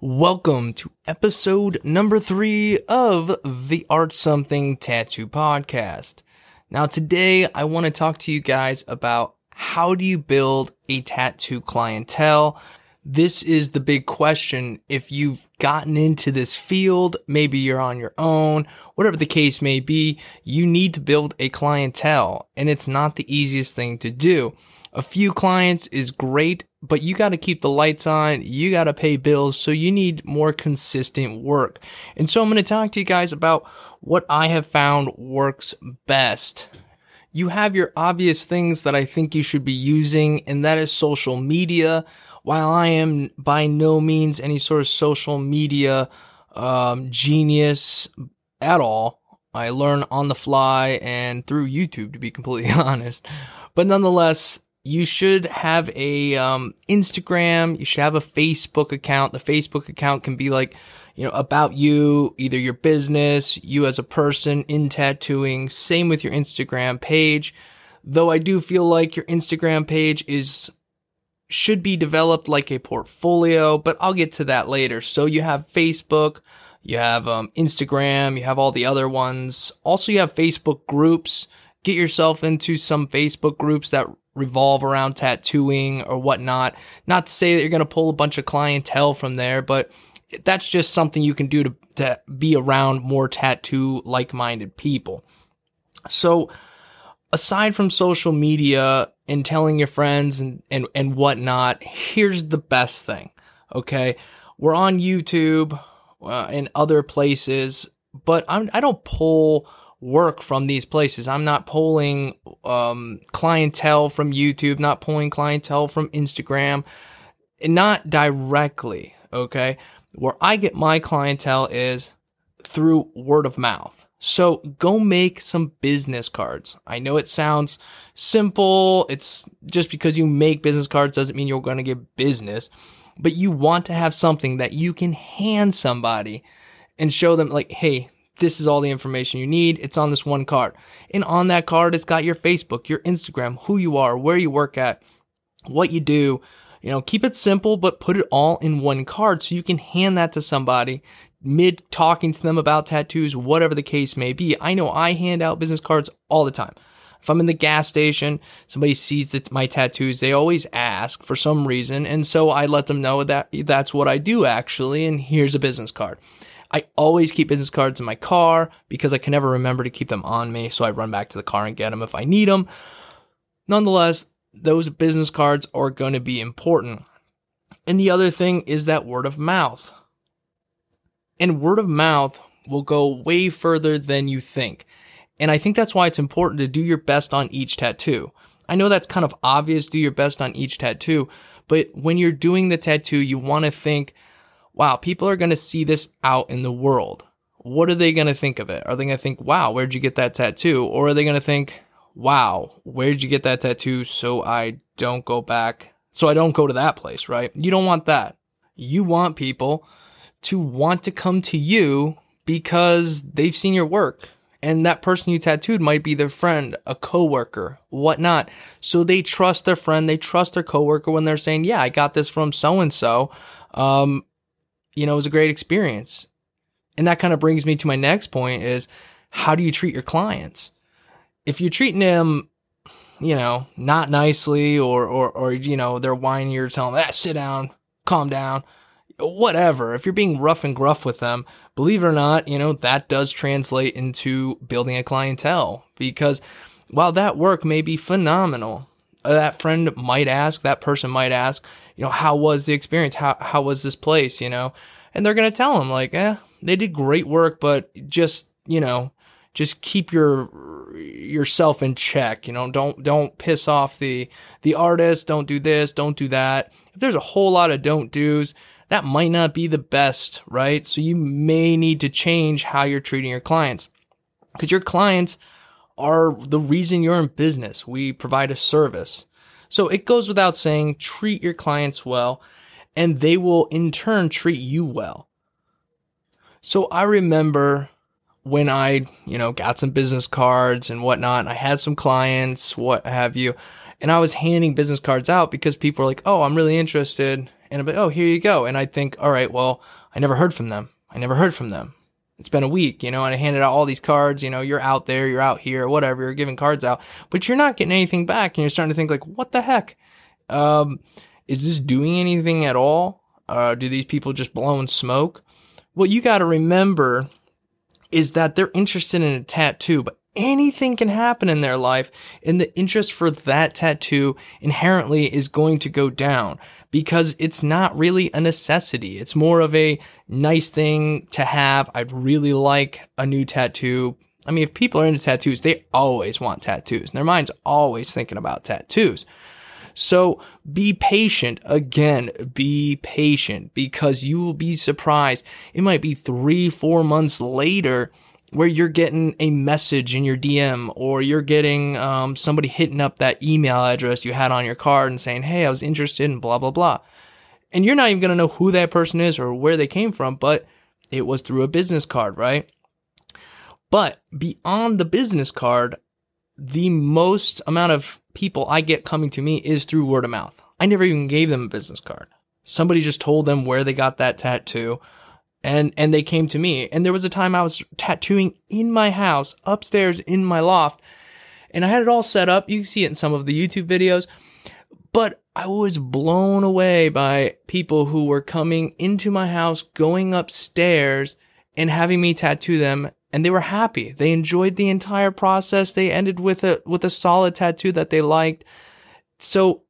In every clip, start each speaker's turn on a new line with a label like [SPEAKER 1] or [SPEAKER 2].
[SPEAKER 1] Welcome to episode number three of the Art Something Tattoo Podcast. Now, today I want to talk to you guys about how do you build a tattoo clientele? This is the big question. If you've gotten into this field, maybe you're on your own, whatever the case may be, you need to build a clientele and it's not the easiest thing to do. A few clients is great, but you got to keep the lights on. You got to pay bills. So you need more consistent work. And so I'm going to talk to you guys about what I have found works best. You have your obvious things that I think you should be using, and that is social media. While I am by no means any sort of social media um, genius at all, I learn on the fly and through YouTube, to be completely honest. But nonetheless, you should have a um, Instagram. You should have a Facebook account. The Facebook account can be like, you know, about you, either your business, you as a person in tattooing. Same with your Instagram page. Though I do feel like your Instagram page is should be developed like a portfolio, but I'll get to that later. So you have Facebook, you have um, Instagram, you have all the other ones. Also, you have Facebook groups. Get yourself into some Facebook groups that revolve around tattooing or whatnot. Not to say that you're going to pull a bunch of clientele from there, but that's just something you can do to, to be around more tattoo like minded people. So, aside from social media and telling your friends and, and, and whatnot, here's the best thing. Okay. We're on YouTube uh, and other places, but I'm, I don't pull work from these places. I'm not pulling um, clientele from YouTube, not pulling clientele from Instagram, not directly. Okay. Where I get my clientele is through word of mouth. So go make some business cards. I know it sounds simple. It's just because you make business cards doesn't mean you're going to get business, but you want to have something that you can hand somebody and show them like, Hey, this is all the information you need. It's on this one card. And on that card, it's got your Facebook, your Instagram, who you are, where you work at, what you do. You know, keep it simple, but put it all in one card so you can hand that to somebody mid talking to them about tattoos, whatever the case may be. I know I hand out business cards all the time. If I'm in the gas station, somebody sees that my tattoos, they always ask for some reason. And so I let them know that that's what I do actually. And here's a business card. I always keep business cards in my car because I can never remember to keep them on me. So I run back to the car and get them if I need them. Nonetheless, those business cards are going to be important. And the other thing is that word of mouth. And word of mouth will go way further than you think. And I think that's why it's important to do your best on each tattoo. I know that's kind of obvious, do your best on each tattoo, but when you're doing the tattoo, you want to think, wow, people are going to see this out in the world. What are they going to think of it? Are they going to think, wow, where'd you get that tattoo? Or are they going to think, wow, where'd you get that tattoo? So I don't go back. So I don't go to that place, right? You don't want that. You want people to want to come to you because they've seen your work. And that person you tattooed might be their friend, a coworker, whatnot. So they trust their friend, they trust their coworker when they're saying, "Yeah, I got this from so and so." Um, you know, it was a great experience. And that kind of brings me to my next point is how do you treat your clients? If you're treating them, you know, not nicely or, or, or, you know, they're whining, you're telling them, ah, sit down, calm down, whatever. If you're being rough and gruff with them, believe it or not, you know, that does translate into building a clientele because while that work may be phenomenal, that friend might ask, that person might ask, you know, how was the experience? How, how was this place? You know, and they're going to tell them like, eh, they did great work, but just, you know, just keep your yourself in check you know don't don't piss off the the artist don't do this don't do that if there's a whole lot of don't do's that might not be the best right so you may need to change how you're treating your clients because your clients are the reason you're in business we provide a service so it goes without saying, treat your clients well, and they will in turn treat you well. So I remember when I, you know, got some business cards and whatnot, and I had some clients, what have you, and I was handing business cards out because people were like, oh, I'm really interested. And I'm like, oh, here you go. And I think, all right, well, I never heard from them. I never heard from them. It's been a week, you know, and I handed out all these cards, you know, you're out there, you're out here, whatever, you're giving cards out, but you're not getting anything back. And you're starting to think like, what the heck? Um, is this doing anything at all? Uh, do these people just blowing smoke? What you got to remember is that they're interested in a tattoo, but anything can happen in their life and the interest for that tattoo inherently is going to go down because it's not really a necessity. It's more of a nice thing to have. I'd really like a new tattoo. I mean, if people are into tattoos, they always want tattoos. and Their mind's always thinking about tattoos. So be patient. Again, be patient because you will be surprised. It might be three, four months later where you're getting a message in your DM or you're getting um, somebody hitting up that email address you had on your card and saying, Hey, I was interested in blah, blah, blah. And you're not even going to know who that person is or where they came from, but it was through a business card, right? But beyond the business card, the most amount of people I get coming to me is through word of mouth. I never even gave them a business card. Somebody just told them where they got that tattoo and and they came to me. And there was a time i was tattooing in my house upstairs in my loft and i had it all set up. You can see it in some of the youtube videos. But i was blown away by people who were coming into my house going upstairs and having me tattoo them and they were happy. They enjoyed the entire process. They ended with a with a solid tattoo that they liked. So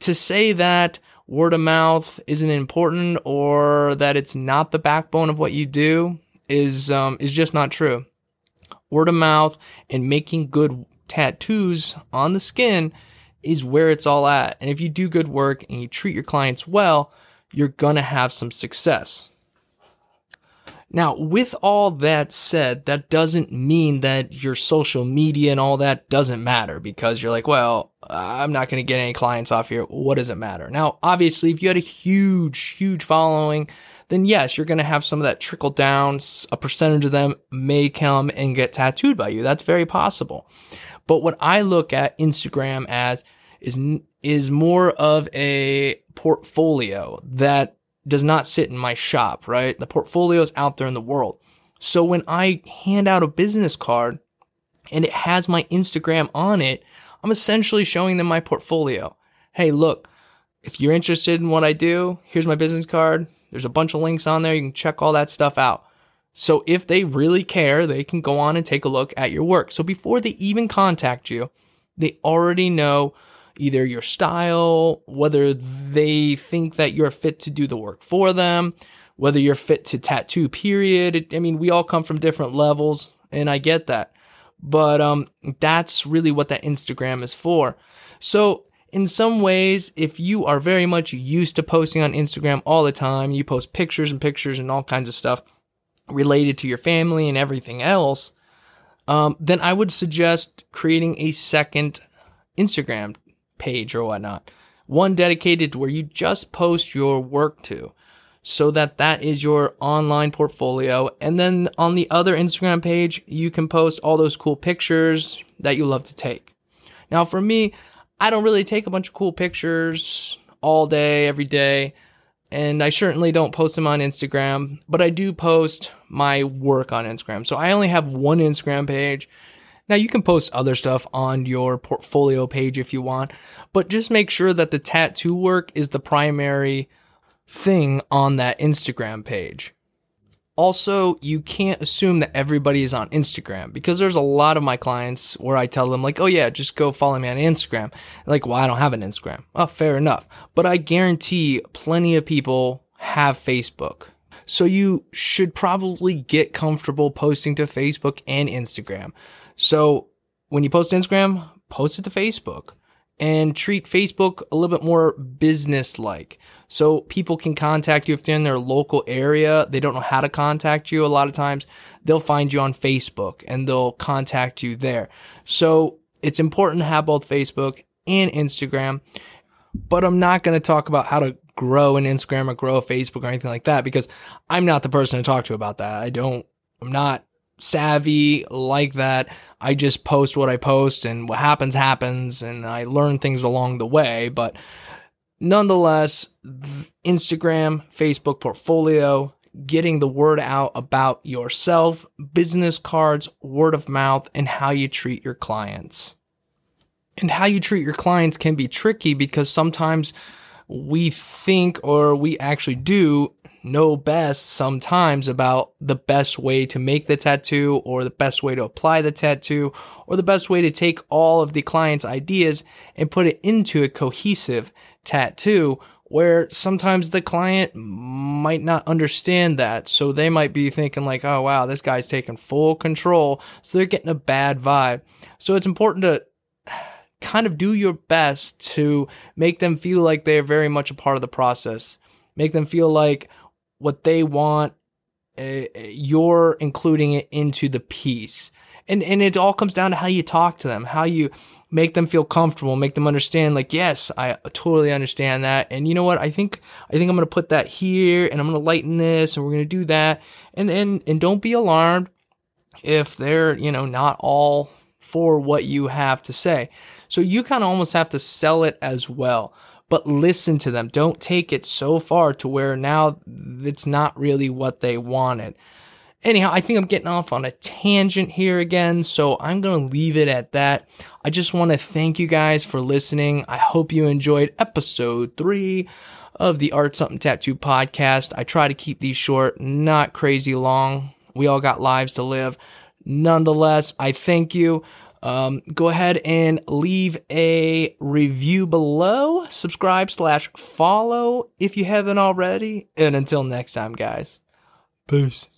[SPEAKER 1] to say that word of mouth isn't important or that it's not the backbone of what you do is um, is just not true. Word of mouth and making good tattoos on the skin is where it's all at. And if you do good work and you treat your clients well, you're to have some success. Now, with all that said, that doesn't mean that your social media and all that doesn't matter because you're like, well, I'm not going to get any clients off here. What does it matter? Now, obviously, if you had a huge, huge following, then yes, you're going to have some of that trickle down. A percentage of them may come and get tattooed by you. That's very possible. But what I look at Instagram as is, is more of a portfolio that does not sit in my shop, right? The portfolio is out there in the world. So when I hand out a business card and it has my Instagram on it, I'm essentially showing them my portfolio. Hey, look, if you're interested in what I do, here's my business card. There's a bunch of links on there. You can check all that stuff out. So if they really care, they can go on and take a look at your work. So before they even contact you, they already know either your style, whether they think that you're fit to do the work for them, whether you're fit to tattoo, period. I mean, we all come from different levels, and I get that. But um, that's really what that Instagram is for. So, in some ways, if you are very much used to posting on Instagram all the time, you post pictures and pictures and all kinds of stuff related to your family and everything else, um, then I would suggest creating a second Instagram page or whatnot. One dedicated to where you just post your work to so that that is your online portfolio. And then on the other Instagram page, you can post all those cool pictures that you love to take. Now, for me, I don't really take a bunch of cool pictures all day, every day. And I certainly don't post them on Instagram, but I do post my work on Instagram. So I only have one Instagram page now you can post other stuff on your portfolio page if you want, but just make sure that the tattoo work is the primary thing on that Instagram page. Also, you can't assume that everybody is on Instagram because there's a lot of my clients where I tell them like, "Oh yeah, just go follow me on Instagram." Like, "Well, I don't have an Instagram." Oh, fair enough. But I guarantee plenty of people have Facebook. So you should probably get comfortable posting to Facebook and Instagram. So when you post Instagram, post it to Facebook and treat Facebook a little bit more business like. So people can contact you if they're in their local area. They don't know how to contact you. A lot of times they'll find you on Facebook and they'll contact you there. So it's important to have both Facebook and Instagram. But I'm not going to talk about how to grow an Instagram or grow a Facebook or anything like that because I'm not the person to talk to about that. I don't, I'm not savvy like that. I just post what I post and what happens happens and I learn things along the way, but Nonetheless, Instagram, Facebook portfolio, getting the word out about yourself, business cards, word of mouth, and how you treat your clients. And how you treat your clients can be tricky because sometimes we think or we actually do know best sometimes about the best way to make the tattoo or the best way to apply the tattoo or the best way to take all of the client's ideas and put it into a cohesive tattoo where sometimes the client might not understand that. So they might be thinking like, oh wow, this guy's taking full control. So they're getting a bad vibe. So it's important to kind of do your best to make them feel like they're very much a part of the process. Make them feel like what they want, uh, you're including it into the piece. And, and it all comes down to how you talk to them, how you make them feel comfortable, make them understand like, yes, I totally understand that. And you know what? I think, I think I'm going to put that here and I'm going to lighten this and we're going to do that. And, and, and don't be alarmed if they're, you know, not all for what you have to say. So you kind of almost have to sell it as well but listen to them. Don't take it so far to where now it's not really what they wanted. Anyhow, I think I'm getting off on a tangent here again, so I'm going to leave it at that. I just want to thank you guys for listening. I hope you enjoyed episode three of the Art Something Tattoo podcast. I try to keep these short, not crazy long. We all got lives to live. Nonetheless, I thank you. Um, go ahead and leave a review below. Subscribe slash follow if you haven't already. And until next time, guys. Peace.